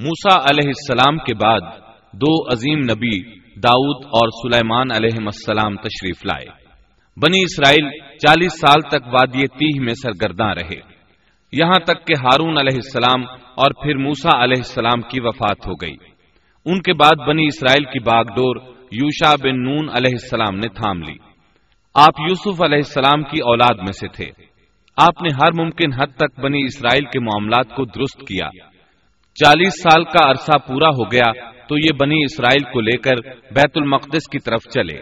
موسا علیہ السلام کے بعد دو عظیم نبی داؤد اور سلیمان علیہ السلام تشریف لائے۔ بنی اسرائیل چالیس سال تک وادی تیہ میں سرگرداں رہے۔ یہاں تک کہ ہارون علیہ السلام اور پھر موسا علیہ السلام کی وفات ہو گئی۔ ان کے بعد بنی اسرائیل کی باغ ڈور یوشا بن نون علیہ السلام نے تھام لی۔ آپ یوسف علیہ السلام کی اولاد میں سے تھے۔ آپ نے ہر ممکن حد تک بنی اسرائیل کے معاملات کو درست کیا۔ چالیس سال کا عرصہ پورا ہو گیا تو یہ بنی اسرائیل کو لے کر بیت المقدس کی طرف چلے۔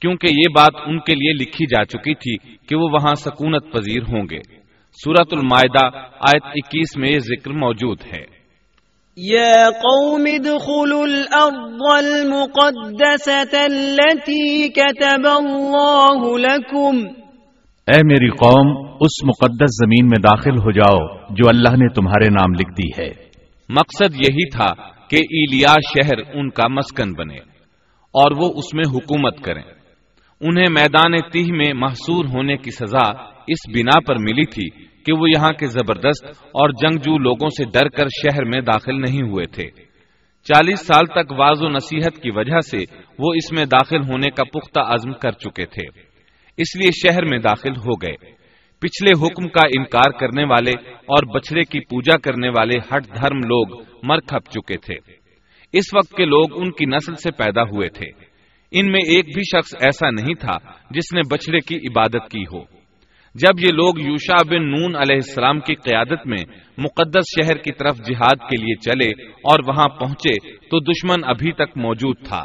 کیونکہ یہ بات ان کے لیے لکھی جا چکی تھی کہ وہ وہاں سکونت پذیر ہوں گے۔ سورت المائدہ آیت اکیس میں یہ ذکر موجود ہے۔ يا قوم ادخلوا الأرض المقدسة التي كتب الله لكم۔ اے میری قوم اس مقدس زمین میں داخل ہو جاؤ جو اللہ نے تمہارے نام لکھ دی ہے۔ مقصد یہی تھا کہ ایلیا شہر ان کا مسکن بنے اور وہ اس میں حکومت کریں۔ انہیں میدان تیہ میں محصور ہونے کی سزا اس بنا پر ملی تھی کہ وہ یہاں کے زبردست اور جنگجو لوگوں سے ڈر کر شہر میں داخل نہیں ہوئے تھے۔ چالیس سال تک واض و نصیحت کی وجہ سے وہ اس میں داخل ہونے کا پختہ عزم کر چکے تھے۔ اس لیے شہر میں داخل ہو گئے۔ پچھلے حکم کا انکار کرنے والے اور بچڑے کی پوجا کرنے والے ہٹ دھرم لوگ مر کھپ چکے تھے۔ اس وقت کے لوگ ان کی نسل سے پیدا ہوئے تھے۔ ان میں ایک بھی شخص ایسا نہیں تھا جس نے بچڑے کی عبادت کی ہو۔ جب یہ لوگ یوشا بن نون علیہ السلام کی قیادت میں مقدس شہر کی طرف جہاد کے لیے چلے اور وہاں پہنچے تو دشمن ابھی تک موجود تھا۔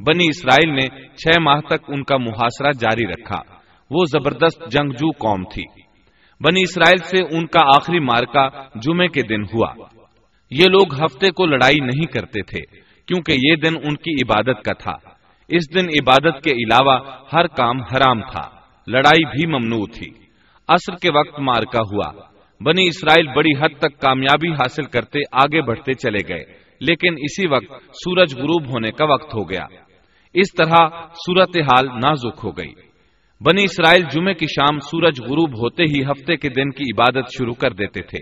بنی اسرائیل نے چھ ماہ تک ان کا محاصرہ جاری رکھا۔ وہ زبردست جنگجو قوم تھی۔ بنی اسرائیل سے ان کا آخری مارکا جمعے کے دن ہوا۔ یہ لوگ ہفتے کو لڑائی نہیں کرتے تھے، کیونکہ یہ دن ان کی عبادت کا تھا۔ اس دن عبادت کے علاوہ ہر کام حرام تھا۔ لڑائی بھی ممنوع تھی۔ عصر کے وقت مارکا ہوا۔ بنی اسرائیل بڑی حد تک کامیابی حاصل کرتے آگے بڑھتے چلے گئے، لیکن اسی وقت سورج غروب ہونے کا وقت ہو گیا۔ اس طرح صورت حال نازک ہو گئی۔ بنی اسرائیل جمعے کی شام سورج غروب ہوتے ہی ہفتے کے دن کی عبادت شروع کر دیتے تھے۔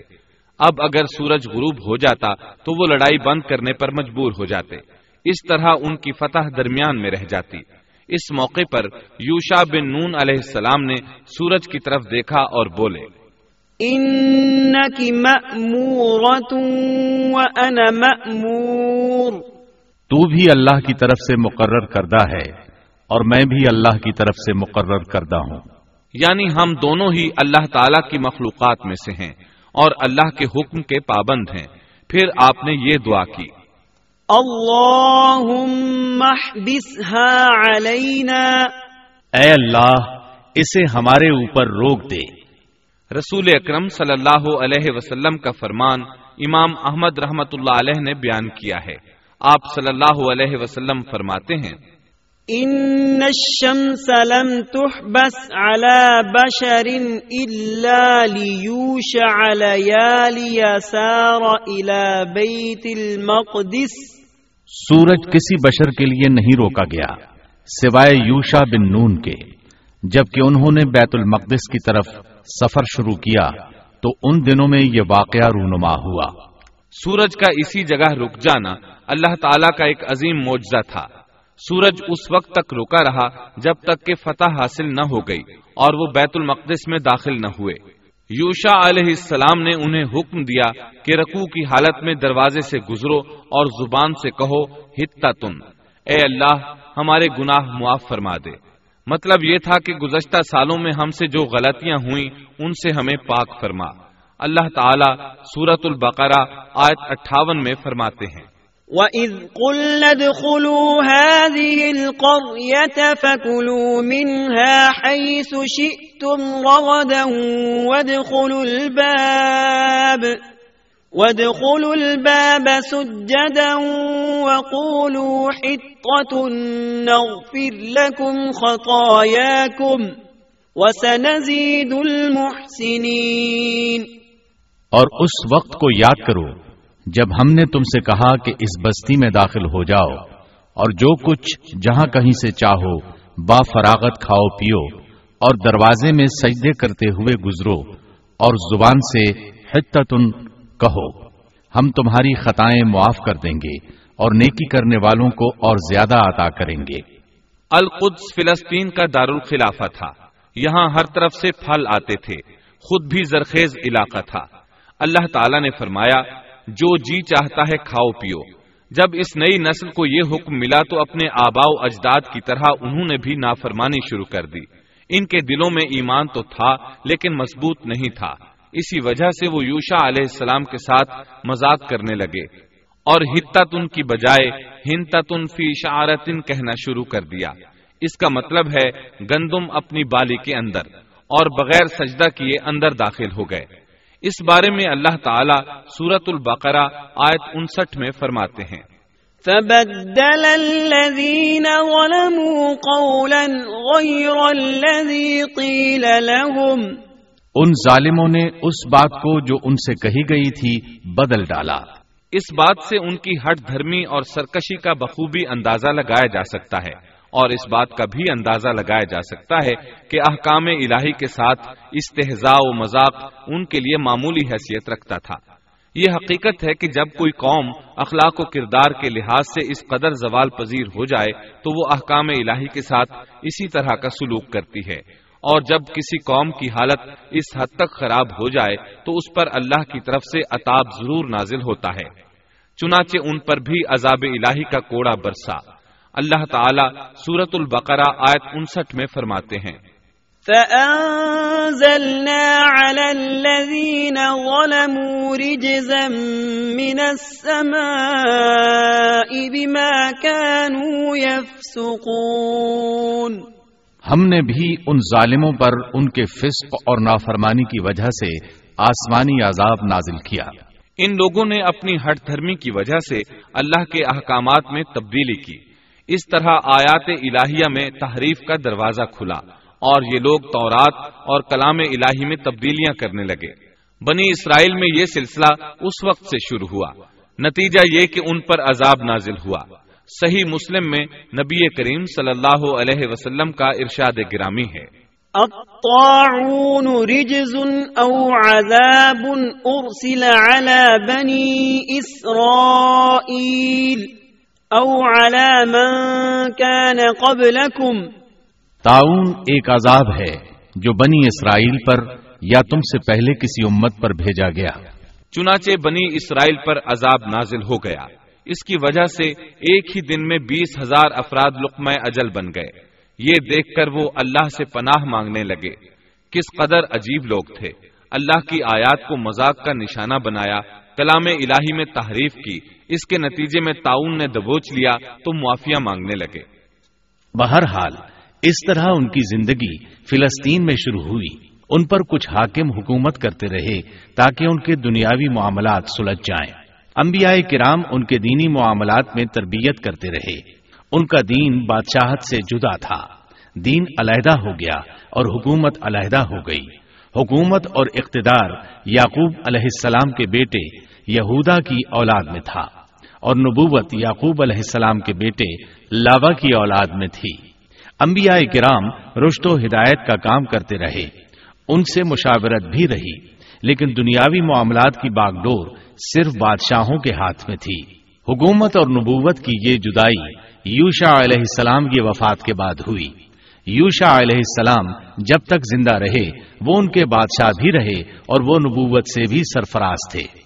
اب اگر سورج غروب ہو جاتا تو وہ لڑائی بند کرنے پر مجبور ہو جاتے۔ اس طرح ان کی فتح درمیان میں رہ جاتی۔ اس موقع پر یوشا بن نون علیہ السلام نے سورج کی طرف دیکھا اور بولے تو بھی اللہ کی طرف سے مقرر کردہ ہے۔ اور میں بھی اللہ کی طرف سے مقرر کردہ ہوں۔ یعنی ہم دونوں ہی اللہ تعالی کی مخلوقات میں سے ہیں اور اللہ کے حکم کے پابند ہیں۔ پھر آپ نے یہ دعا کی۔ اللهم احبسها علينا اے اللہ اسے ہمارے اوپر روک دے۔ رسول اکرم صلی اللہ علیہ وسلم کا فرمان امام احمد رحمت اللہ علیہ نے بیان کیا ہے۔ آپ صلی اللہ علیہ وسلم فرماتے ہیں ان الشمس لم تحبس على بشر الا ليوشع ليالي سار الى بيت المقدس سورج کسی بشر کے لیے نہیں روکا گیا سوائے یوشا بن نون کے۔ جبکہ انہوں نے بیت المقدس کی طرف سفر شروع کیا تو ان دنوں میں یہ واقعہ رونما ہوا۔ سورج کا اسی جگہ رک جانا اللہ تعالی کا ایک عظیم معجزہ تھا۔ سورج اس وقت تک رکا رہا جب تک کہ فتح حاصل نہ ہو گئی اور وہ بیت المقدس میں داخل نہ ہوئے۔ یوشا علیہ السلام نے انہیں حکم دیا کہ رکوع کی حالت میں دروازے سے گزرو اور زبان سے کہو ہتا تن اے اللہ، ہمارے گناہ معاف فرما دے۔ مطلب یہ تھا کہ گزشتہ سالوں میں ہم سے جو غلطیاں ہوئیں، ان سے ہمیں پاک فرما۔ اللہ تعالی سورت البقرہ آیت اٹھاون میں فرماتے ہیں۔ وَإِذْ قُلْنَا ادْخُلُوا هَذِهِ الْقَرْيَةَ فَكُلُوا مِنْهَا حَيْثُ شِئْتُمْ رَغَدًا وَادْخُلُوا الْبَابَ وَادْخُلُوا الْبَابَ سُجَّدًا وَقُولُوا حِطَّةٌ نَغْفِرْ لَكُمْ خَطَايَاكُمْ وَسَنَزِيدُ الْمُحْسِنِينَ اور اس وقت کو یاد کرو جب ہم نے تم سے کہا کہ اس بستی میں داخل ہو جاؤ، اور جو کچھ جہاں کہیں سے چاہو، با فراغت کھاؤ، پیو، اور دروازے میں سجدے کرتے ہوئے گزرو، اور زبان سے حتتن کہو، ہم تمہاری خطائیں معاف کر دیں گے، اور نیکی کرنے والوں کو اور زیادہ عطا کریں گے۔ القدس فلسطین کا دارالخلافہ تھا۔ یہاں ہر طرف سے پھل آتے تھے۔ خود بھی زرخیز علاقہ تھا۔ اللہ تعالی نے فرمایا جو جی چاہتا ہے کھاؤ پیو۔ جب اس نئی نسل کو یہ حکم ملا تو اپنے آبا و اجداد کی طرح انہوں نے بھی نافرمانی شروع کر دی۔ ان کے دلوں میں ایمان تو تھا، لیکن مضبوط نہیں تھا۔ اسی وجہ سے وہ یوشا علیہ السلام کے ساتھ مذاق کرنے لگے۔ اور ان کی بجائے ہنتتن فی شعارتن کہنا شروع کر دیا۔ اس کا مطلب ہے، گندم اپنی بالی کے اندر، اور بغیر سجدہ کیے اندر داخل ہو گئے۔ اس بارے میں اللہ تعالی سورت البقرہ آیت انسٹھ میں فرماتے ہیں۔ فبدل الذين ظلموا قولا غير الذي قيل لهم۔ ان ظالموں نے اس بات کو جو ان سے کہی گئی تھی بدل ڈالا۔ اس بات سے ان کی ہٹ دھرمی اور سرکشی کا بخوبی اندازہ لگایا جا سکتا ہے۔ اور اس بات کا بھی اندازہ لگایا جا سکتا ہے کہ احکام الہی کے ساتھ استحضاء و مذاق ان کے لیے معمولی حیثیت رکھتا تھا۔ یہ حقیقت ہے کہ جب کوئی قوم اخلاق و کردار کے لحاظ سے اس قدر زوال پذیر ہو جائے تو وہ احکام الہی کے ساتھ اسی طرح کا سلوک کرتی ہے۔ اور جب کسی قوم کی حالت اس حد تک خراب ہو جائے تو اس پر اللہ کی طرف سے عطاب ضرور نازل ہوتا ہے۔ چنانچہ ان پر بھی عذاب الہی کا کوڑا برسا۔ اللہ تعالی سورت البقرہ آیت انسٹھ میں فرماتے ہیں۔ فَأَنزَلْنَا عَلَى الَّذِينَ ظَلَمُوا رِجْزًا مِّنَ السَّمَاءِ بِمَا كَانُوا يَفْسُقُونَ۔ ہم نے بھی ان ظالموں پر ان کے فسق اور نافرمانی کی وجہ سے آسمانی عذاب نازل کیا۔ ان لوگوں نے اپنی ہٹ دھرمی کی وجہ سے اللہ کے احکامات میں تبدیلی کی۔ اس طرح آیات الہیہ میں تحریف کا دروازہ کھلا اور یہ لوگ تورات اور کلام الہی میں تبدیلیاں کرنے لگے۔ بنی اسرائیل میں یہ سلسلہ اس وقت سے شروع ہوا۔ نتیجہ یہ کہ ان پر عذاب نازل ہوا۔ صحیح مسلم میں نبی کریم صلی اللہ علیہ وسلم کا ارشاد گرامی ہے۔ الطاعون رجز او عذاب ارسل على بني اسرائیل۔ او على من كان قبلكم. تعاون ایک عذاب ہے جو بنی اسرائیل پر یا تم سے پہلے کسی امت پر بھیجا گیا۔ چنانچہ بنی اسرائیل پر عذاب نازل ہو گیا۔ اس کی وجہ سے ایک ہی دن میں بیس ہزار افراد لقمہ اجل بن گئے۔ یہ دیکھ کر وہ اللہ سے پناہ مانگنے لگے۔ کس قدر عجیب لوگ تھے۔ اللہ کی آیات کو مذاق کا نشانہ بنایا کلام الہی میں تحریف کی۔ اس کے نتیجے میں تعاون نے دبوچ لیا تو معافیا مانگنے لگے۔ بہرحال، اس طرح ان کی زندگی فلسطین میں شروع ہوئی۔ ان پر کچھ حاکم حکومت کرتے رہے تاکہ ان کے دنیاوی معاملات سلجھ جائیں۔ انبیاء کرام ان کے دینی معاملات میں تربیت کرتے رہے۔ ان کا دین بادشاہت سے جدا تھا۔ دین علیحدہ ہو گیا اور حکومت علیحدہ ہو گئی۔ حکومت اور اقتدار یعقوب علیہ السلام کے بیٹے یہودا کی اولاد میں تھا۔ اور نبوت یعقوب علیہ السلام کے بیٹے لاوا کی اولاد میں تھی۔ انبیاء کرام رشت و ہدایت کا کام کرتے رہے۔ ان سے مشاورت بھی رہی، لیکن دنیاوی معاملات کی باغ ڈور صرف بادشاہوں کے ہاتھ میں تھی۔ حکومت اور نبوت کی یہ جدائی یوشا علیہ السلام کی وفات کے بعد ہوئی۔ یوشا علیہ السلام جب تک زندہ رہے، وہ ان کے بادشاہ بھی رہے اور وہ نبوت سے بھی سرفراز تھے۔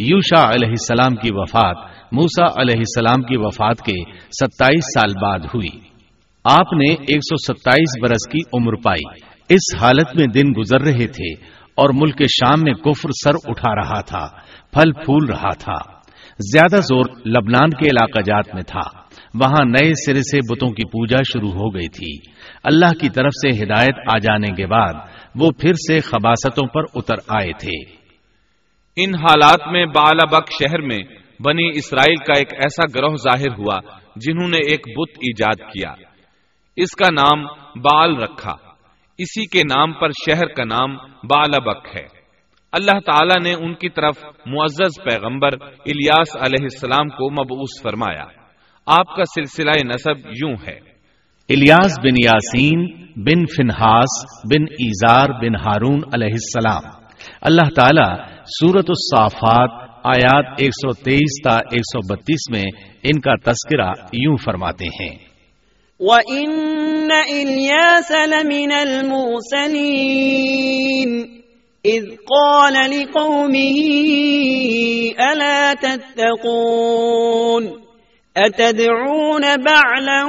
یوشا علیہ السلام کی وفات موسا علیہ السلام کی وفات کے ستائیس سال بعد ہوئی۔ آپ نے ایک سو ستائیس برس کی عمر پائی۔ اس حالت میں دن گزر رہے تھے اور ملک شام میں کفر سر اٹھا رہا تھا، پھل پھول رہا تھا۔ زیادہ زور لبنان کے علاقہ جات میں تھا۔ وہاں نئے سرے سے بتوں کی پوجا شروع ہو گئی تھی۔ اللہ کی طرف سے ہدایت آ جانے کے بعد وہ پھر سے خباستوں پر اتر آئے تھے۔ ان حالات میں بالابک شہر میں بنی اسرائیل کا ایک ایسا گروہ ظاہر ہوا جنہوں نے ایک بت ایجاد کیا۔ اس کا نام بال رکھا۔ اسی کے نام پر شہر کا نام بالابک ہے۔ اللہ تعالی نے ان کی طرف معزز پیغمبر الیاس علیہ السلام کو مبعوث فرمایا۔ آپ کا سلسلہ نصب یوں ہے۔ الیاس بن یاسین بن فنہاس بن ایزار بن ہارون علیہ السلام۔ اللہ تعالی سورت الصافات، آیات 123 تا 132 میں ان کا تذکرہ یوں فرماتے ہیں۔ وَإِنَّ إِلْيَاسَ لَمِنَ الْمُرْسَلِينَ، إِذْ قَالَ لِقَوْمِهِ أَلَا تَتَّقُونَ، أَتَدْعُونَ بَعْلًا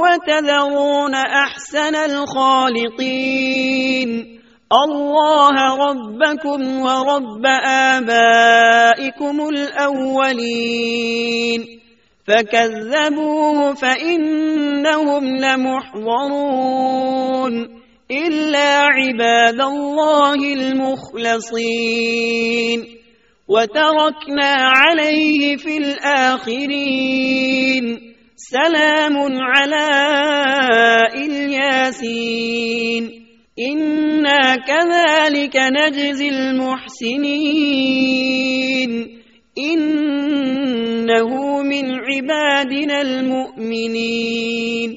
وَتَذَرُونَ أَحْسَنَ الْخَالِقِينَ؟ الله ربكم ورب آبائكم الأولين فكذبوه فإنهم لمحضرون إلا عباد الله المخلصين وتركنا عليه في الآخرين سلام على الياسين إنا كذلك نجزي المحسنين إنه من عبادنا المؤمنين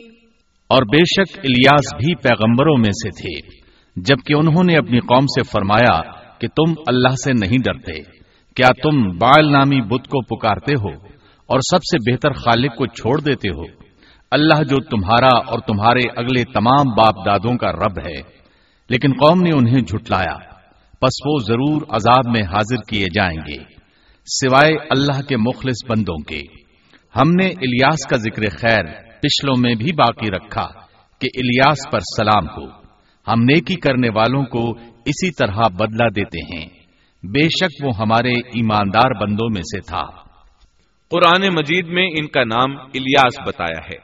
اور بے شک الیاس بھی پیغمبروں میں سے تھے، جبکہ انہوں نے اپنی قوم سے فرمایا کہ تم اللہ سے نہیں ڈرتے۔ کیا تم بال نامی بت کو پکارتے ہو اور سب سے بہتر خالق کو چھوڑ دیتے ہو؟ اللہ جو تمہارا اور تمہارے اگلے تمام باپ دادوں کا رب ہے۔ لیکن قوم نے انہیں جھٹلایا۔ پس وہ ضرور عذاب میں حاضر کیے جائیں گے، سوائے اللہ کے مخلص بندوں کے۔ ہم نے الیاس کا ذکر خیر پچھلوں میں بھی باقی رکھا کہ الیاس پر سلام ہو۔ ہم نیکی کرنے والوں کو اسی طرح بدلہ دیتے ہیں۔ بے شک وہ ہمارے ایماندار بندوں میں سے تھا۔ قرآن مجید میں ان کا نام الیاس بتایا ہے۔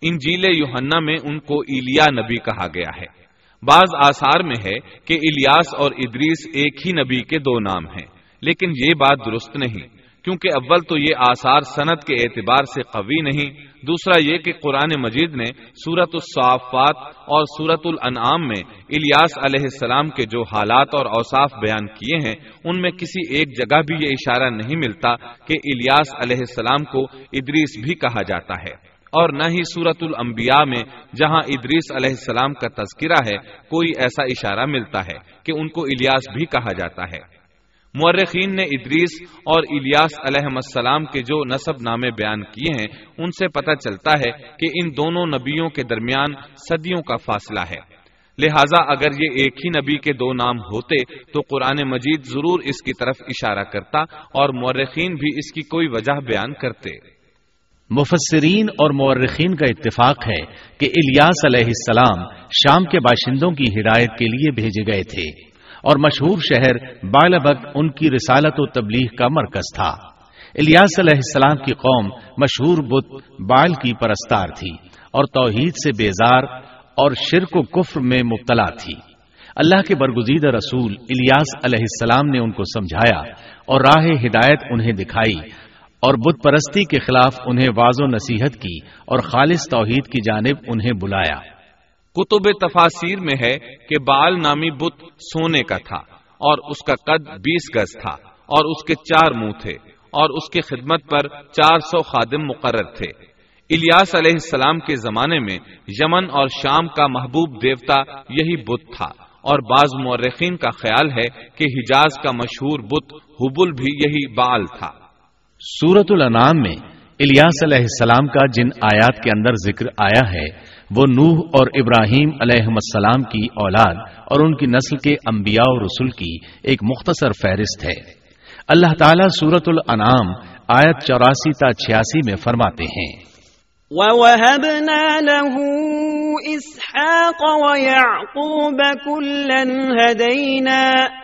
ان جیل یوہنا میں ان کو ایلیا نبی کہا گیا ہے۔ بعض آثار میں ہے کہ الیاس اور ادریس ایک ہی نبی کے دو نام ہیں، لیکن یہ بات درست نہیں، کیونکہ اول تو یہ آثار صنعت کے اعتبار سے قوی نہیں، دوسرا یہ کہ قرآن مجید نے سورت الصافات اور سورت الانعام میں الیاس علیہ السلام کے جو حالات اور اوصاف بیان کیے ہیں، ان میں کسی ایک جگہ بھی یہ اشارہ نہیں ملتا کہ الیاس علیہ السلام کو ادریس بھی کہا جاتا ہے۔ اور نہ ہی سورت الانبیاء میں، جہاں ادریس علیہ السلام کا تذکرہ ہے، کوئی ایسا اشارہ ملتا ہے کہ ان کو الیاس بھی کہا جاتا ہے۔ مورخین نے ادریس اور الیاس علیہ السلام کے جو نصب نامے بیان کیے ہیں، ان سے پتہ چلتا ہے کہ ان دونوں نبیوں کے درمیان صدیوں کا فاصلہ ہے۔ لہذا اگر یہ ایک ہی نبی کے دو نام ہوتے، تو قرآن مجید ضرور اس کی طرف اشارہ کرتا اور مورخین بھی اس کی کوئی وجہ بیان کرتے۔ مفسرین اور مورخین کا اتفاق ہے کہ الیاس علیہ السلام شام کے باشندوں کی ہدایت کے لیے بھیجے گئے تھے اور مشہور شہر بالبک ان کی رسالت و تبلیغ کا مرکز تھا۔ الیاس علیہ السلام کی قوم مشہور بت بال کی پرستار تھی اور توحید سے بیزار اور شرک و کفر میں مبتلا تھی۔ اللہ کے برگزیدہ رسول الیاس علیہ السلام نے ان کو سمجھایا اور راہ ہدایت انہیں دکھائی۔ اور بت پرستی کے خلاف انہیں واض و نصیحت کی اور خالص توحید کی جانب انہیں بلایا۔ کتب تفاصیر میں ہے کہ بال نامی بت سونے کا تھا اور اس کا قد بیس گز تھا اور اس کے چار منہ تھے اور اس کی خدمت پر چار سو خادم مقرر تھے۔ الیاس علیہ السلام کے زمانے میں یمن اور شام کا محبوب دیوتا یہی بت تھا اور بعض مورخین کا خیال ہے کہ حجاز کا مشہور بت حبل بھی یہی بال تھا۔ سورت الانام میں الیاس علیہ السلام کا جن آیات کے اندر ذکر آیا ہے، وہ نوح اور ابراہیم علیہ السلام کی اولاد اور ان کی نسل کے انبیاء و رسول کی ایک مختصر فہرست ہے۔ اللہ تعالیٰ سورت الانام آیت چوراسی تا چھیاسی میں فرماتے ہیں۔ وَوَهَبْنَا لَهُ إِسْحَاقَ وَيَعْقُوبَ كُلًّا هَدَيْنَا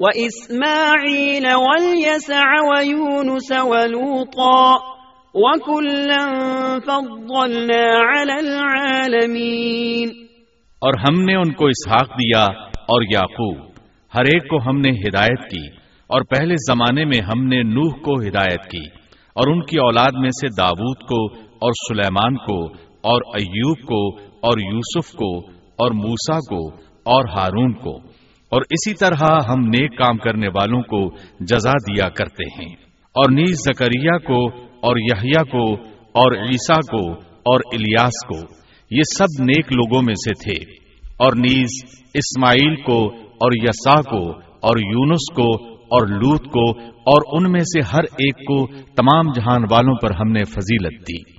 وإسماعيل واليسع ويونس ولوطا وكلا فضلنا على العالمين. اور ہم نے ان کو اسحاق دیا اور یعقوب، ہر ایک کو ہم نے ہدایت کی، اور پہلے زمانے میں ہم نے نوح کو ہدایت کی، اور ان کی اولاد میں سے داود کو، اور سلیمان کو، اور ایوب کو، اور یوسف کو، اور موسا کو، اور ہارون کو۔ اور اسی طرح ہم نیک کام کرنے والوں کو جزا دیا کرتے ہیں۔ اور نیز زکریہ کو اور یحییٰ کو اور عیسیٰ کو اور الیاس کو، یہ سب نیک لوگوں میں سے تھے۔ اور نیز اسماعیل کو اور یسا کو اور یونس کو اور لوت کو اور ان میں سے ہر ایک کو تمام جہان والوں پر ہم نے فضیلت دی۔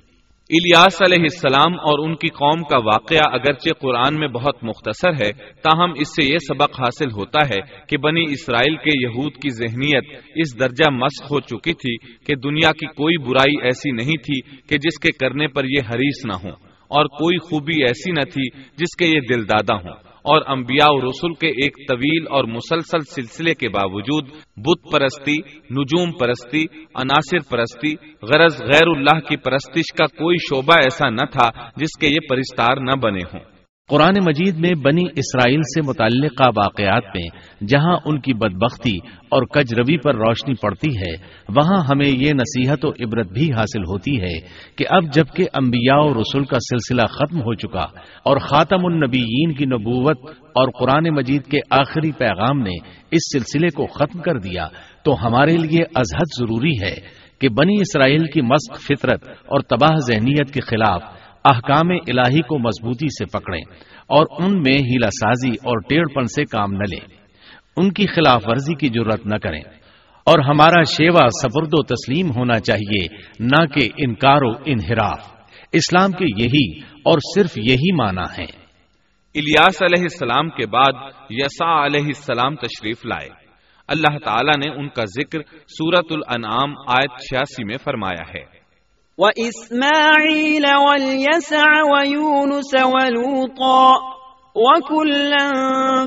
الیاس علیہ السلام اور ان کی قوم کا واقعہ اگرچہ قرآن میں بہت مختصر ہے، تاہم اس سے یہ سبق حاصل ہوتا ہے کہ بنی اسرائیل کے یہود کی ذہنیت اس درجہ مسخ ہو چکی تھی کہ دنیا کی کوئی برائی ایسی نہیں تھی کہ جس کے کرنے پر یہ حریص نہ ہوں اور کوئی خوبی ایسی نہ تھی جس کے یہ دل دادا ہوں۔ اور انبیاء و رسول کے ایک طویل اور مسلسل سلسلے کے باوجود بت پرستی، نجوم پرستی، عناصر پرستی، غرض غیر اللہ کی پرستش کا کوئی شعبہ ایسا نہ تھا جس کے یہ پرستار نہ بنے ہوں۔ قرآن مجید میں بنی اسرائیل سے متعلقہ واقعات میں جہاں ان کی بدبختی اور کج روی پر روشنی پڑتی ہے، وہاں ہمیں یہ نصیحت و عبرت بھی حاصل ہوتی ہے کہ اب جبکہ انبیاء و رسول کا سلسلہ ختم ہو چکا اور خاتم النبیین کی نبوت اور قرآن مجید کے آخری پیغام نے اس سلسلے کو ختم کر دیا، تو ہمارے لیے ازحد ضروری ہے کہ بنی اسرائیل کی مسق فطرت اور تباہ ذہنیت کے خلاف احکام الہی کو مضبوطی سے پکڑیں اور ان میں ہیلا سازی اور ٹیڑھ پن سے کام نہ لیں۔ ان کی خلاف ورزی کی ضرورت نہ کریں۔ اور ہمارا شیوا سپرد و تسلیم ہونا چاہیے، نہ کہ انکار و انحراف۔ اسلام کے یہی اور صرف یہی معنی ہے الیاس علیہ السلام کے بعد یسا علیہ السلام تشریف لائے۔ اللہ تعالیٰ نے ان کا ذکر سورت الانعام آیت چھیاسی میں فرمایا ہے۔ وإسماعيل واليسع ويونس ولوطا وكلا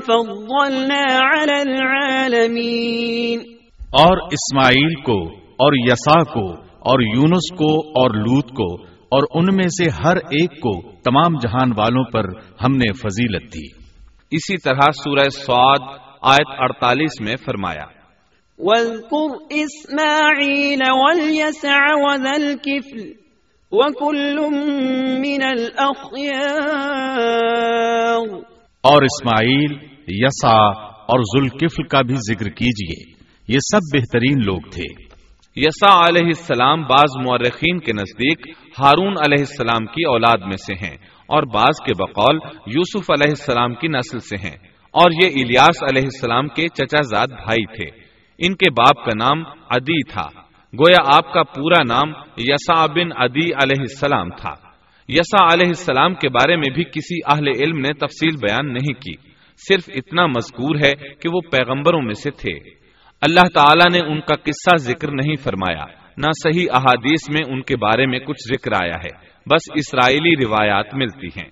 فضلنا على العالمين. اور اسماعیل کو اور یسا کو اور یونس کو اور لوت کو اور ان میں سے ہر ایک کو تمام جہان والوں پر ہم نے فضیلت دی۔ اسی طرح سورہ سعاد آیت 48 میں فرمایا۔ واذكر إسماعيل واليسع وذا الكفل وكل من الأخيار. اور اسماعیل یسا اور ذوالکفل کا بھی ذکر کیجیے یہ سب بہترین لوگ تھے۔ یسا علیہ السلام بعض مورخین کے نزدیک ہارون علیہ السلام کی اولاد میں سے ہیں اور بعض کے بقول یوسف علیہ السلام کی نسل سے ہیں اور یہ الیاس علیہ السلام کے چچا زاد بھائی تھے۔ ان کے باپ کا نام ادی تھا۔ گویا آپ کا پورا نام یسا بن ادی علیہ السلام تھا۔ یسا علیہ السلام کے بارے میں بھی کسی اہل علم نے تفصیل بیان نہیں کی۔ صرف اتنا مذکور ہے کہ وہ پیغمبروں میں سے تھے۔ اللہ تعالیٰ نے ان کا قصہ ذکر نہیں فرمایا۔ نہ صحیح احادیث میں ان کے بارے میں کچھ ذکر آیا ہے۔ بس اسرائیلی روایات ملتی ہیں۔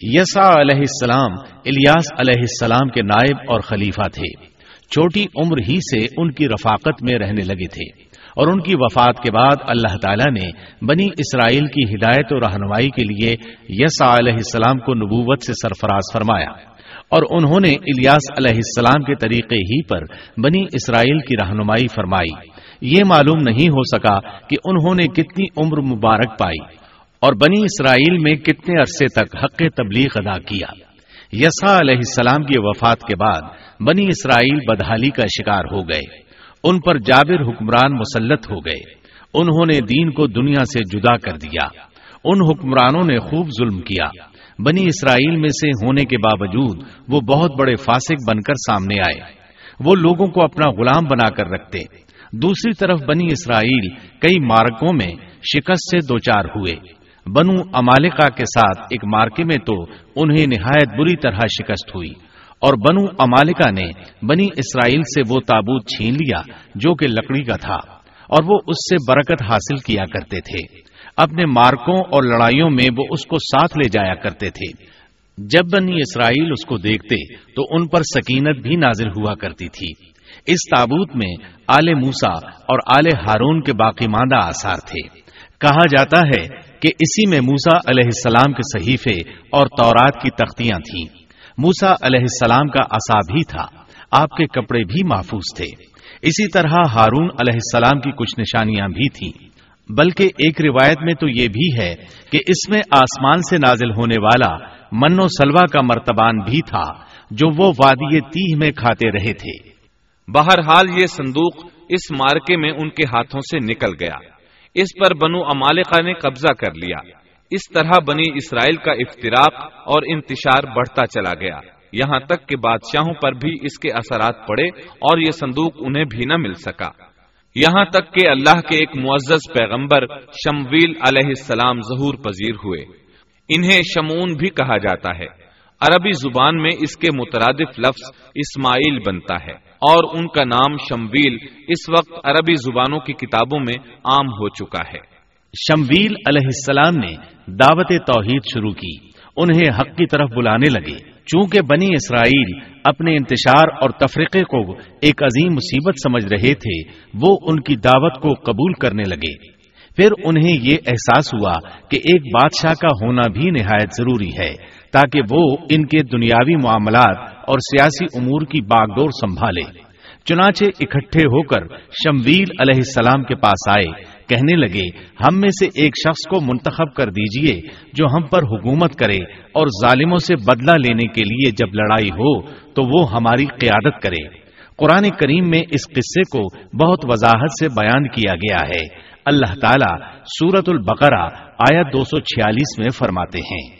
یسا علیہ السلام الیاس علیہ السلام کے نائب اور خلیفہ تھے۔ چھوٹی عمر ہی سے ان کی رفاقت میں رہنے لگے تھے اور ان کی وفات کے بعد اللہ تعالیٰ نے بنی اسرائیل کی ہدایت و رہنمائی کے لیے یسا علیہ السلام کو نبوت سے سرفراز فرمایا اور انہوں نے الیاس علیہ السلام کے طریقے ہی پر بنی اسرائیل کی رہنمائی فرمائی۔ یہ معلوم نہیں ہو سکا کہ انہوں نے کتنی عمر مبارک پائی اور بنی اسرائیل میں کتنے عرصے تک حق تبلیغ ادا کیا۔ یسا علیہ السلام کی وفات کے بعد بنی اسرائیل بدحالی کا شکار ہو گئے۔ ان پر جابر حکمران مسلط ہو گئے۔ انہوں نے دین کو دنیا سے جدا کر دیا۔ ان حکمرانوں نے خوب ظلم کیا۔ بنی اسرائیل میں سے ہونے کے باوجود وہ بہت بڑے فاسق بن کر سامنے آئے۔ وہ لوگوں کو اپنا غلام بنا کر رکھتے۔ دوسری طرف بنی اسرائیل کئی مارکوں میں شکست سے دوچار ہوئے۔ بنو امالکا کے ساتھ ایک مارکے میں تو انہیں نہایت بری طرح شکست ہوئی اور بنو امالکا نے بنی اسرائیل سے وہ تابوت چھین لیا جو کہ لکڑی کا تھا اور وہ اس سے برکت حاصل کیا کرتے تھے۔ اپنے مارکوں اور لڑائیوں میں وہ اس کو ساتھ لے جایا کرتے تھے۔ جب بنی اسرائیل اس کو دیکھتے تو ان پر سکینت بھی نازل ہوا کرتی تھی۔ اس تابوت میں آل موسا اور آل ہارون کے باقی ماندہ آثار تھے۔ کہا جاتا ہے کہ اسی میں موسا علیہ السلام کے صحیفے اور تورات کی تختیاں تھیں۔ موسا علیہ السلام کا اصا بھی تھا، آپ کے کپڑے بھی محفوظ تھے۔ اسی طرح ہارون علیہ السلام کی کچھ نشانیاں بھی تھیں۔ بلکہ ایک روایت میں تو یہ بھی ہے کہ اس میں آسمان سے نازل ہونے والا من و سلوا کا مرتبان بھی تھا، جو وہ وادی تیہ میں کھاتے رہے تھے۔ بہرحال یہ صندوق اس مارکے میں ان کے ہاتھوں سے نکل گیا۔ اس پر بنو امالکا نے قبضہ کر لیا۔ اس طرح بنی اسرائیل کا افطراق اور انتشار بڑھتا چلا گیا۔ یہاں تک کہ بادشاہوں پر بھی اس کے اثرات پڑے اور یہ صندوق انہیں بھی نہ مل سکا۔ یہاں تک کہ اللہ کے ایک معزز پیغمبر شمویل علیہ السلام ظہور پذیر ہوئے۔ انہیں شمون بھی کہا جاتا ہے۔ عربی زبان میں اس کے مترادف لفظ اسماعیل بنتا ہے اور ان کا نام شمویل اس وقت عربی زبانوں کی کتابوں میں عام ہو چکا ہے۔ شمویل علیہ السلام نے دعوت توحید شروع کی۔ انہیں حق کی طرف بلانے لگے۔ چونکہ بنی اسرائیل اپنے انتشار اور تفریقے کو ایک عظیم مصیبت سمجھ رہے تھے، وہ ان کی دعوت کو قبول کرنے لگے۔ پھر انہیں یہ احساس ہوا کہ ایک بادشاہ کا ہونا بھی نہایت ضروری ہے۔ تاکہ وہ ان کے دنیاوی معاملات اور سیاسی امور کی باغ ڈور سنبھالے۔ چنانچہ اکٹھے ہو کر شمویل علیہ السلام کے پاس آئے، کہنے لگے، ہم میں سے ایک شخص کو منتخب کر دیجیے جو ہم پر حکومت کرے اور ظالموں سے بدلہ لینے کے لیے جب لڑائی ہو تو وہ ہماری قیادت کرے۔ قرآن کریم میں اس قصے کو بہت وضاحت سے بیان کیا گیا ہے۔ اللہ تعالیٰ سورت البقرہ آیا دو سو چھیالیس میں فرماتے ہیں۔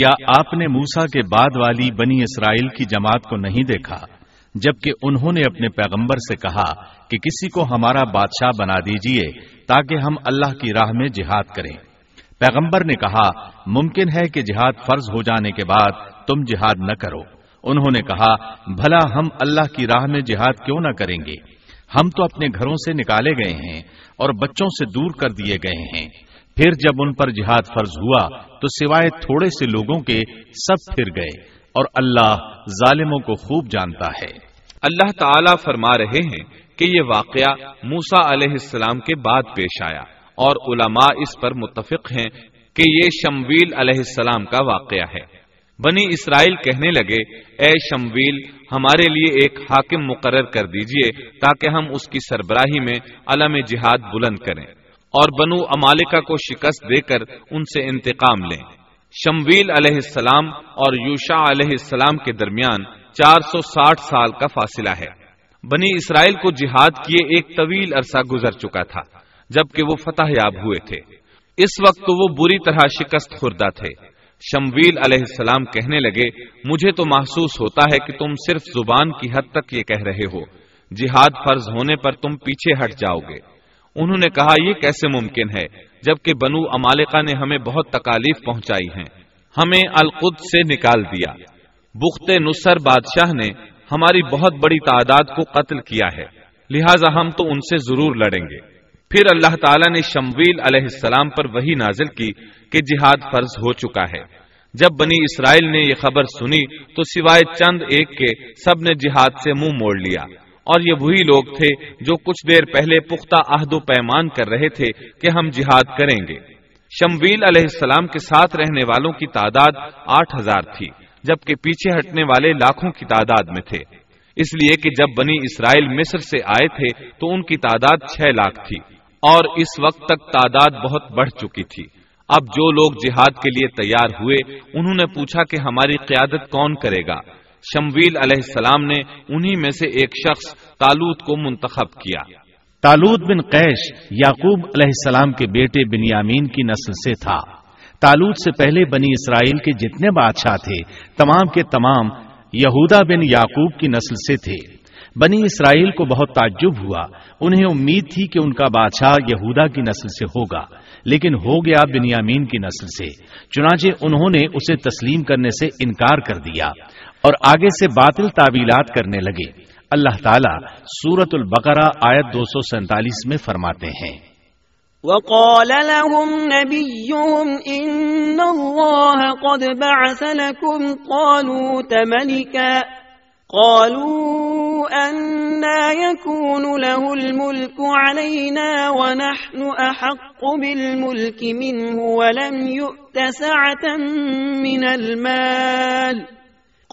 کیا آپ نے موسا کے بعد والی بنی اسرائیل کی جماعت کو نہیں دیکھا؟ جبکہ انہوں نے اپنے پیغمبر سے کہا کہ کسی کو ہمارا بادشاہ بنا دیجیے تاکہ ہم اللہ کی راہ میں جہاد کریں۔ پیغمبر نے کہا، ممکن ہے کہ جہاد فرض ہو جانے کے بعد تم جہاد نہ کرو۔ انہوں نے کہا، بھلا ہم اللہ کی راہ میں جہاد کیوں نہ کریں گے؟ ہم تو اپنے گھروں سے نکالے گئے ہیں اور بچوں سے دور کر دیے گئے ہیں۔ پھر جب ان پر جہاد فرض ہوا تو سوائے تھوڑے سے لوگوں کے سب پھر گئے اور اللہ ظالموں کو خوب جانتا ہے۔ اللہ تعالی فرما رہے ہیں کہ یہ واقعہ موسا علیہ السلام کے بعد پیش آیا اور علماء اس پر متفق ہیں کہ یہ شمویل علیہ السلام کا واقعہ ہے۔ بنی اسرائیل کہنے لگے، اے شمویل، ہمارے لیے ایک حاکم مقرر کر دیجیے تاکہ ہم اس کی سربراہی میں علم جہاد بلند کریں۔ اور بنو امالکا کو شکست دے کر ان سے انتقام لیں۔ شمویل علیہ السلام اور یوشا علیہ السلام کے درمیان چار سو ساٹھ سال کا فاصلہ ہے۔ بنی اسرائیل کو جہاد کیے ایک طویل عرصہ گزر چکا تھا، جبکہ وہ فتح یاب ہوئے تھے۔ اس وقت تو وہ بری طرح شکست خوردہ تھے۔ شمویل علیہ السلام کہنے لگے، مجھے تو محسوس ہوتا ہے کہ تم صرف زبان کی حد تک یہ کہہ رہے ہو۔ جہاد فرض ہونے پر تم پیچھے ہٹ جاؤ گے۔ انہوں نے کہا، یہ کیسے ممکن ہے؟ جبکہ بنو امالکا نے ہمیں بہت تکالیف پہنچائی ہیں۔ ہمیں القد سے نکال دیا۔ بخت نصر بادشاہ نے ہماری بہت بڑی تعداد کو قتل کیا ہے۔ لہذا ہم تو ان سے ضرور لڑیں گے۔ پھر اللہ تعالیٰ نے شمویل علیہ السلام پر وہی نازل کی کہ جہاد فرض ہو چکا ہے۔ جب بنی اسرائیل نے یہ خبر سنی تو سوائے چند ایک کے سب نے جہاد سے منہ موڑ لیا۔ اور یہ وہی لوگ تھے جو کچھ دیر پہلے پختہ عہد و پیمان کر رہے تھے کہ ہم جہاد کریں گے۔ شمویل علیہ السلام کے ساتھ رہنے والوں کی تعداد آٹھ ہزار تھی، جبکہ پیچھے ہٹنے والے لاکھوں کی تعداد میں تھے۔ اس لیے کہ جب بنی اسرائیل مصر سے آئے تھے تو ان کی تعداد چھ لاکھ تھی، اور اس وقت تک تعداد بہت بڑھ چکی تھی۔ اب جو لوگ جہاد کے لیے تیار ہوئے، انہوں نے پوچھا کہ ہماری قیادت کون کرے گا؟ شمویل علیہ السلام نے انہی میں سے ایک شخص تالوت کو منتخب کیا۔ تالود بن قیش یعقوب علیہ السلام کے بیٹے بنیامین کی نسل سے تھا۔ تالود سے پہلے بنی اسرائیل کے جتنے بادشاہ تھے، تمام کے تمام یہودا بن یعقوب کی نسل سے تھے۔ بنی اسرائیل کو بہت تعجب ہوا۔ انہیں امید تھی کہ ان کا بادشاہ یہودا کی نسل سے ہوگا، لیکن ہو گیا بنیامین کی نسل سے۔ چنانچہ انہوں نے اسے تسلیم کرنے سے انکار کر دیا۔ اور آگے سے باطل تعویلات کرنے لگے۔ اللہ تعالیٰ سورت البقرہ آیت دو سو سینتالیس میں فرماتے ہیں۔ وقال لهم نبيهم إن الله قد بعث لكم طالوت ملكا۔ قالوا أنا يكون له الملك علينا ونحن أحق بالملك منه ولم يؤت سعة من المال۔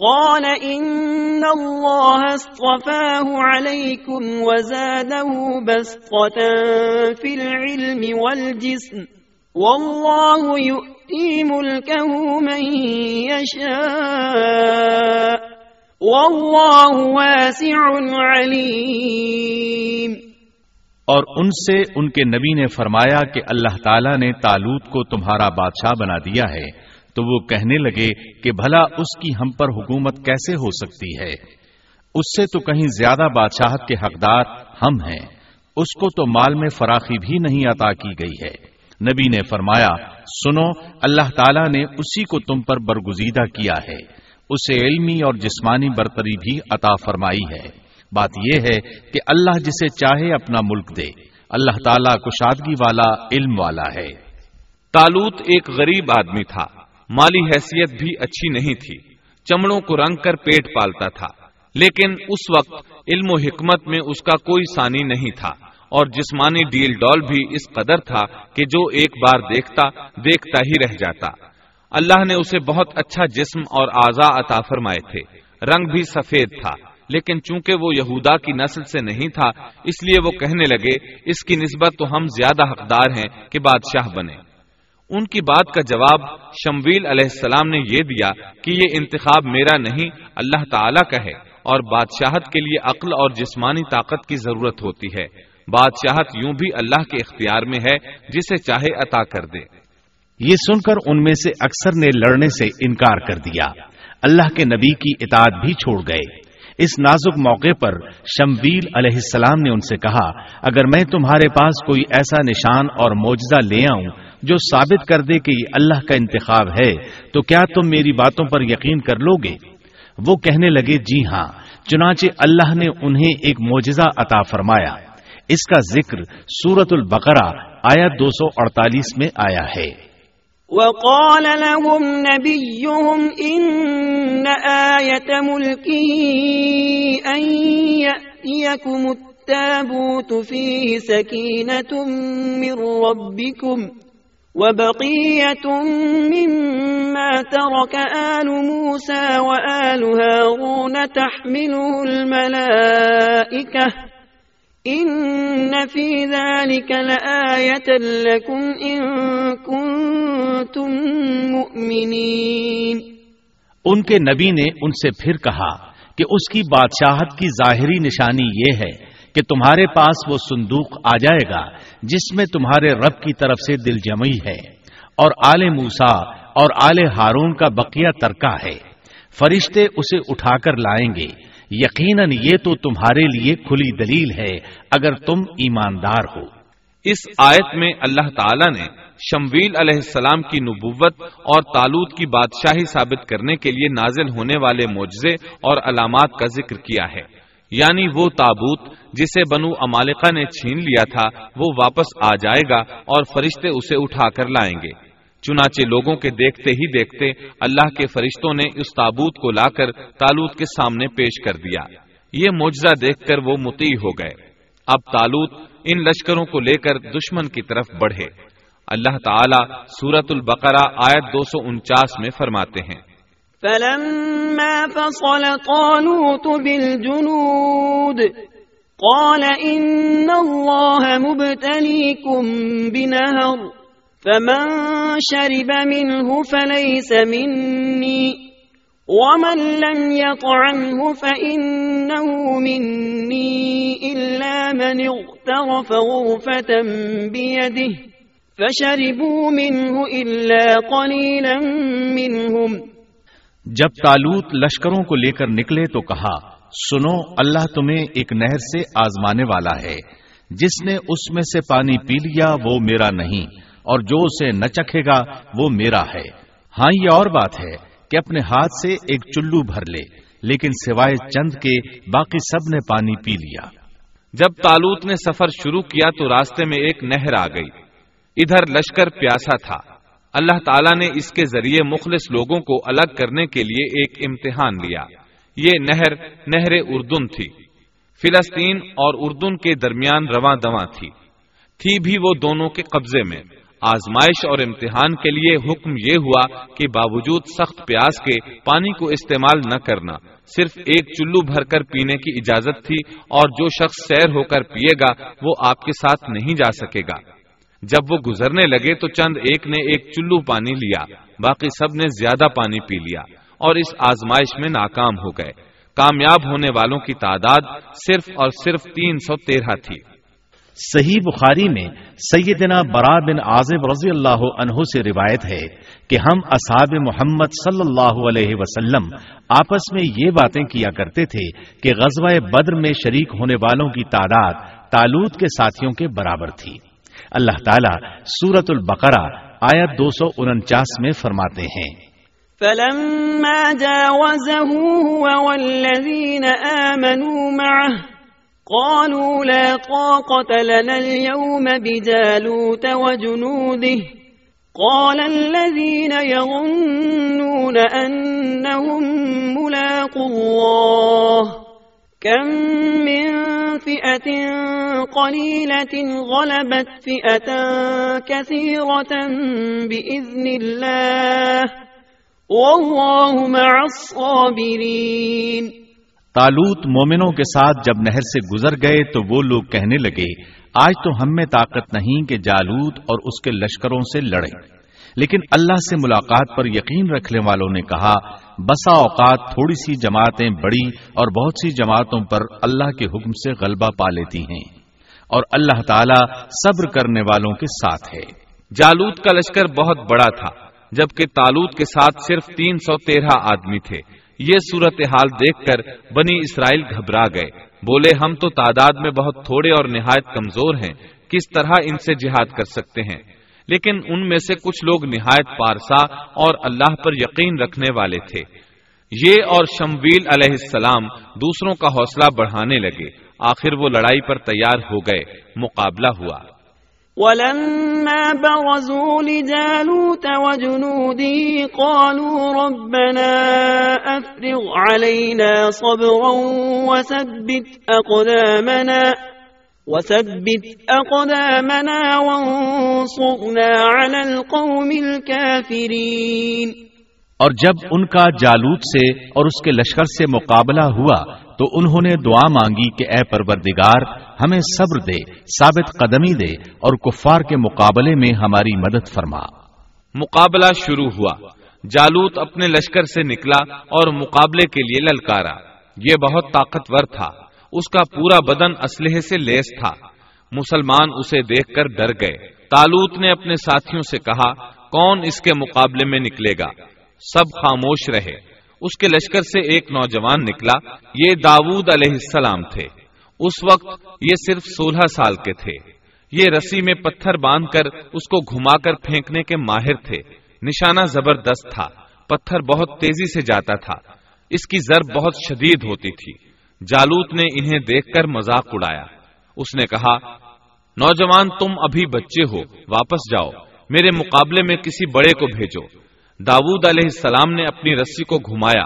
قال إن الله اصطفاه عليكم وزاده بسطة في العلم والجسم والله يؤتي ملكه من يشاء والله واسع عليم اور ان سے ان کے نبی نے فرمایا کہ اللہ تعالیٰ نے تالوت کو تمہارا بادشاہ بنا دیا ہے۔ تو وہ کہنے لگے کہ بھلا اس کی ہم پر حکومت کیسے ہو سکتی ہے؟ اس سے تو کہیں زیادہ بادشاہت کے حقدار ہم ہیں۔ اس کو تو مال میں فراخی بھی نہیں عطا کی گئی ہے۔ نبی نے فرمایا، سنو، اللہ تعالیٰ نے اسی کو تم پر برگزیدہ کیا ہے۔ اسے علمی اور جسمانی برتری بھی عطا فرمائی ہے۔ بات یہ ہے کہ اللہ جسے چاہے اپنا ملک دے۔ اللہ تعالیٰ کشادگی والا، علم والا ہے۔ تالوت ایک غریب آدمی تھا۔ مالی حیثیت بھی اچھی نہیں تھی۔ چمڑوں کو رنگ کر پیٹ پالتا تھا۔ لیکن اس وقت علم و حکمت میں اس کا کوئی سانی نہیں تھا۔ اور جسمانی ڈیل ڈول بھی اس قدر تھا کہ جو ایک بار دیکھتا دیکھتا ہی رہ جاتا۔ اللہ نے اسے بہت اچھا جسم اور آزا عطا فرمائے تھے۔ رنگ بھی سفید تھا۔ لیکن چونکہ وہ یہودا کی نسل سے نہیں تھا، اس لیے وہ کہنے لگے، اس کی نسبت تو ہم زیادہ حقدار ہیں کہ بادشاہ بنے ان کی بات کا جواب شمویل علیہ السلام نے یہ دیا کہ یہ انتخاب میرا نہیں، اللہ تعالی کا ہے، اور بادشاہت کے لیے عقل اور جسمانی طاقت کی ضرورت ہوتی ہے۔ بادشاہت یوں بھی اللہ کے اختیار میں ہے، جسے چاہے عطا کر دے۔ یہ سن کر ان میں سے اکثر نے لڑنے سے انکار کر دیا۔ اللہ کے نبی کی اطاعت بھی چھوڑ گئے۔ اس نازک موقع پر شمویل علیہ السلام نے ان سے کہا، اگر میں تمہارے پاس کوئی ایسا نشان اور موجزہ لے آؤں جو ثابت کر دے کہ یہ اللہ کا انتخاب ہے، تو کیا تم میری باتوں پر یقین کر لو گے؟ وہ کہنے لگے جی ہاں چنانچہ اللہ نے انہیں ایک موجزہ عطا فرمایا۔ اس کا ذکر سورت البقرہ آیا دو سو اڑتالیس میں آیا ہے۔ وقال لهم نبيهم إن آية ملكه أن يأتيكم التابوت فيه سكينة من ربكم وبقية مما ترك آل موسى وآل هارون تحمله الملائكة. إن في ذلك لآية لكم إن كنتم مؤمنين. ان کے نبی نے ان سے پھر کہا کہ اس کی بادشاہت کی ظاہری نشانی یہ ہے کہ تمہارے پاس وہ صندوق آ جائے گا جس میں تمہارے رب کی طرف سے دل جمعی ہے۔ اور آل موسا اور آل ہارون کا بقیہ ترکا ہے۔ فرشتے اسے اٹھا کر لائیں گے۔ یقیناً یہ تو تمہارے لیے کھلی دلیل ہے اگر تم ایماندار ہو۔ اس آیت میں اللہ تعالی نے شمویل علیہ السلام کی نبوت اور تالوت کی بادشاہی ثابت کرنے کے لیے نازل ہونے والے معجزے اور علامات کا ذکر کیا ہے۔ یعنی وہ تابوت جسے بنو امالکا نے چھین لیا تھا، وہ واپس آ جائے گا اور فرشتے اسے اٹھا کر لائیں گے۔ چنانچہ لوگوں کے دیکھتے ہی دیکھتے اللہ کے فرشتوں نے اس تابوت کو لا کر تالوت کے سامنے پیش کر دیا۔ یہ معجزہ دیکھ کر وہ متی ہو گئے۔ اب تالوت ان لشکروں کو لے کر دشمن کی طرف بڑھے۔ اللہ تعالی سورت البقرہ آیت دو سو انچاس میں فرماتے ہیں۔ فلما فصل طالوت بالجنود قال إن الله مبتليكم بنهر، فمن شرب منه فليس مني، ومن لم يطعمه فإنه مني، إلا من اغترف غرفة بيده، فشربوا منه إلا قليلا منهم. جب تالوت لشکروں کو لے کر نکلے تو کہا سنو، اللہ تمہیں ایک نہر سے آزمانے والا ہے۔ جس نے اس میں سے پانی پی لیا، وہ میرا نہیں۔ اور جو اسے نہ چکھے گا، وہ میرا ہے۔ ہاں یہ اور بات ہے کہ اپنے ہاتھ سے ایک چلو بھر لے، لیکن سوائے چند کے باقی سب نے پانی پی لیا۔ جب تالوت نے سفر شروع کیا تو راستے میں ایک نہر آ گئی۔ ادھر لشکر پیاسا تھا۔ اللہ تعالیٰ نے اس کے ذریعے مخلص لوگوں کو الگ کرنے کے لیے ایک امتحان لیا۔ یہ نہر نہر اردن تھی۔ فلسطین اور اردن کے درمیان رواں دواں تھی۔ تھی بھی وہ دونوں کے قبضے میں۔ آزمائش اور امتحان کے لیے حکم یہ ہوا کہ باوجود سخت پیاس کے پانی کو استعمال نہ کرنا، صرف ایک چلو بھر کر پینے کی اجازت تھی اور جو شخص سیر ہو کر پیے گا، وہ آپ کے ساتھ نہیں جا سکے گا۔ جب وہ گزرنے لگے تو چند ایک نے ایک چلو پانی لیا، باقی سب نے زیادہ پانی پی لیا۔ اور اس آزمائش میں ناکام ہو گئے۔ کامیاب ہونے والوں کی تعداد صرف اور صرف تین سو تیرہ تھی۔ صحیح بخاری میں سیدنا برا بن عازب رضی اللہ عنہ سے روایت ہے کہ ہم اصحاب محمد صلی اللہ علیہ وسلم آپس میں یہ باتیں کیا کرتے تھے کہ غزوہ بدر میں شریک ہونے والوں کی تعداد تالوت کے ساتھیوں کے برابر تھی۔ اللہ تعالیٰ سورت البقرہ آیت دو سو انچاس میں فرماتے ہیں۔ فلما جاوزه هو والذين آمنوا معه قالوا لا طاقة لنا اليوم بجالوت وجنوده قال الذين يظنون أنهم ملاقوا الله كم من فئة قليلة غلبت فئة كثيرة بإذن الله والله مع الصابرين تالوت مومنوں کے ساتھ جب نہر سے گزر گئے تو وہ لوگ کہنے لگے، آج تو ہم میں طاقت نہیں کہ جالوت اور اس کے لشکروں سے لڑے لیکن اللہ سے ملاقات پر یقین رکھنے والوں نے کہا، بسا اوقات تھوڑی سی جماعتیں بڑی اور بہت سی جماعتوں پر اللہ کے حکم سے غلبہ پا لیتی ہیں۔ اور اللہ تعالی صبر کرنے والوں کے ساتھ ہے۔ جالوت کا لشکر بہت بڑا تھا۔ جبکہ تالوت کے ساتھ صرف تین سو تیرہ آدمی تھے۔ یہ صورت حال دیکھ کر بنی اسرائیل گھبرا گئے۔ بولے، ہم تو تعداد میں بہت تھوڑے اور نہایت کمزور ہیں۔ کس طرح ان سے جہاد کر سکتے ہیں؟ لیکن ان میں سے کچھ لوگ نہایت پارسا اور اللہ پر یقین رکھنے والے تھے۔ یہ اور شمویل علیہ السلام دوسروں کا حوصلہ بڑھانے لگے۔ آخر وہ لڑائی پر تیار ہو گئے۔ مقابلہ ہوا۔ ولما برزوا لجالوت وجنوده قالوا ربنا أفرغ علينا صبرا وثبت أقدامنا وثبت أقدامنا وانصرنا على القوم الكافرين اور جب ان کا جالوت سے اور اس کے لشکر سے مقابلہ ہوا تو انہوں نے دعا مانگی کہ اے پروردگار، ہمیں صبر دے، ثابت قدمی دے اور کفار کے مقابلے میں ہماری مدد فرما۔ مقابلہ شروع ہوا۔ جالوت اپنے لشکر سے نکلا اور مقابلے کے لیے للکارا۔ یہ بہت طاقتور تھا۔ اس کا پورا بدن اسلحے سے لیس تھا۔ مسلمان اسے دیکھ کر ڈر گئے۔ تالوت نے اپنے ساتھیوں سے کہا، کون اس کے مقابلے میں نکلے گا؟ سب خاموش رہے۔ اس کے لشکر سے ایک نوجوان نکلا، یہ داود علیہ السلام تھے۔ اس وقت یہ صرف سولہ سال کے تھے۔ یہ رسی میں پتھر باندھ کر اس کو گھما کر پھینکنے کے ماہر تھے۔ نشانہ زبردست تھا۔ پتھر بہت تیزی سے جاتا تھا۔ اس کی ضرب بہت شدید ہوتی تھی۔ جالوت نے انہیں دیکھ کر مذاق اڑایا۔ اس نے کہا، نوجوان تم ابھی بچے ہو، واپس جاؤ۔ میرے مقابلے میں کسی بڑے کو بھیجو۔ داود علیہ السلام نے اپنی رسی کو گھمایا۔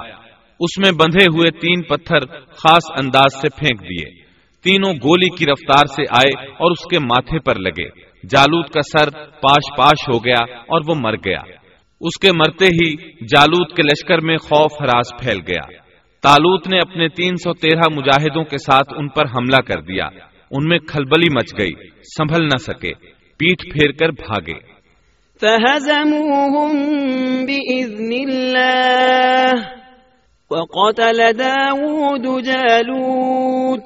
اس میں بندھے ہوئے تین پتھر خاص انداز سے پھینک دیے۔ تینوں گولی کی رفتار سے آئے اور اس کے ماتھے پر لگے۔ جالود کا سر پاش پاش ہو گیا اور وہ مر گیا۔ اس کے مرتے ہی جالود کے لشکر میں خوف ہراس پھیل گیا۔ تالوت نے اپنے تین سو تیرہ مجاہدوں کے ساتھ ان پر حملہ کر دیا۔ ان میں کھلبلی مچ گئی، سنبھل نہ سکے پیٹ پھیر کر بھاگے۔ فهزموهم بإذن الله وقتل داود جالوت.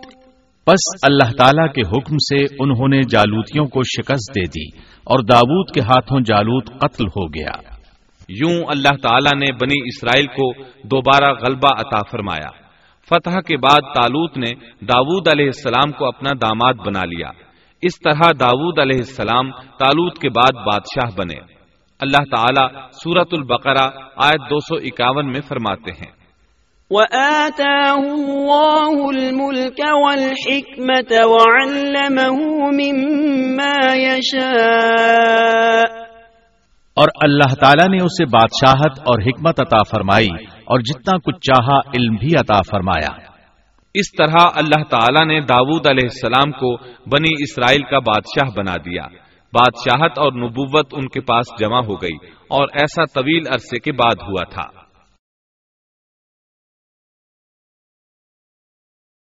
پس اللہ تعالی کے حکم سے انہوں نے جالوتیوں کو شکست دے دی اور داود کے ہاتھوں جالوت قتل ہو گیا۔ یوں اللہ تعالی نے بنی اسرائیل کو دوبارہ غلبہ عطا فرمایا۔ فتح کے بعد تالوت نے داود علیہ السلام کو اپنا داماد بنا لیا۔ اس طرح داود علیہ السلام تالوت کے بعد بادشاہ بنے۔ اللہ تعالی سورت البقرہ آیت دو سو اکاون میں فرماتے ہیں۔ وآتاه الله الملك والحكمة وعلمه مما يشاء۔ اور اللہ تعالیٰ نے اسے بادشاہت اور حکمت عطا فرمائی اور جتنا کچھ چاہا علم بھی عطا فرمایا۔ اس طرح اللہ تعالیٰ نے داود علیہ السلام کو بنی اسرائیل کا بادشاہ بنا دیا۔ بادشاہت اور نبوت ان کے پاس جمع ہو گئی اور ایسا طویل عرصے کے بعد ہوا تھا۔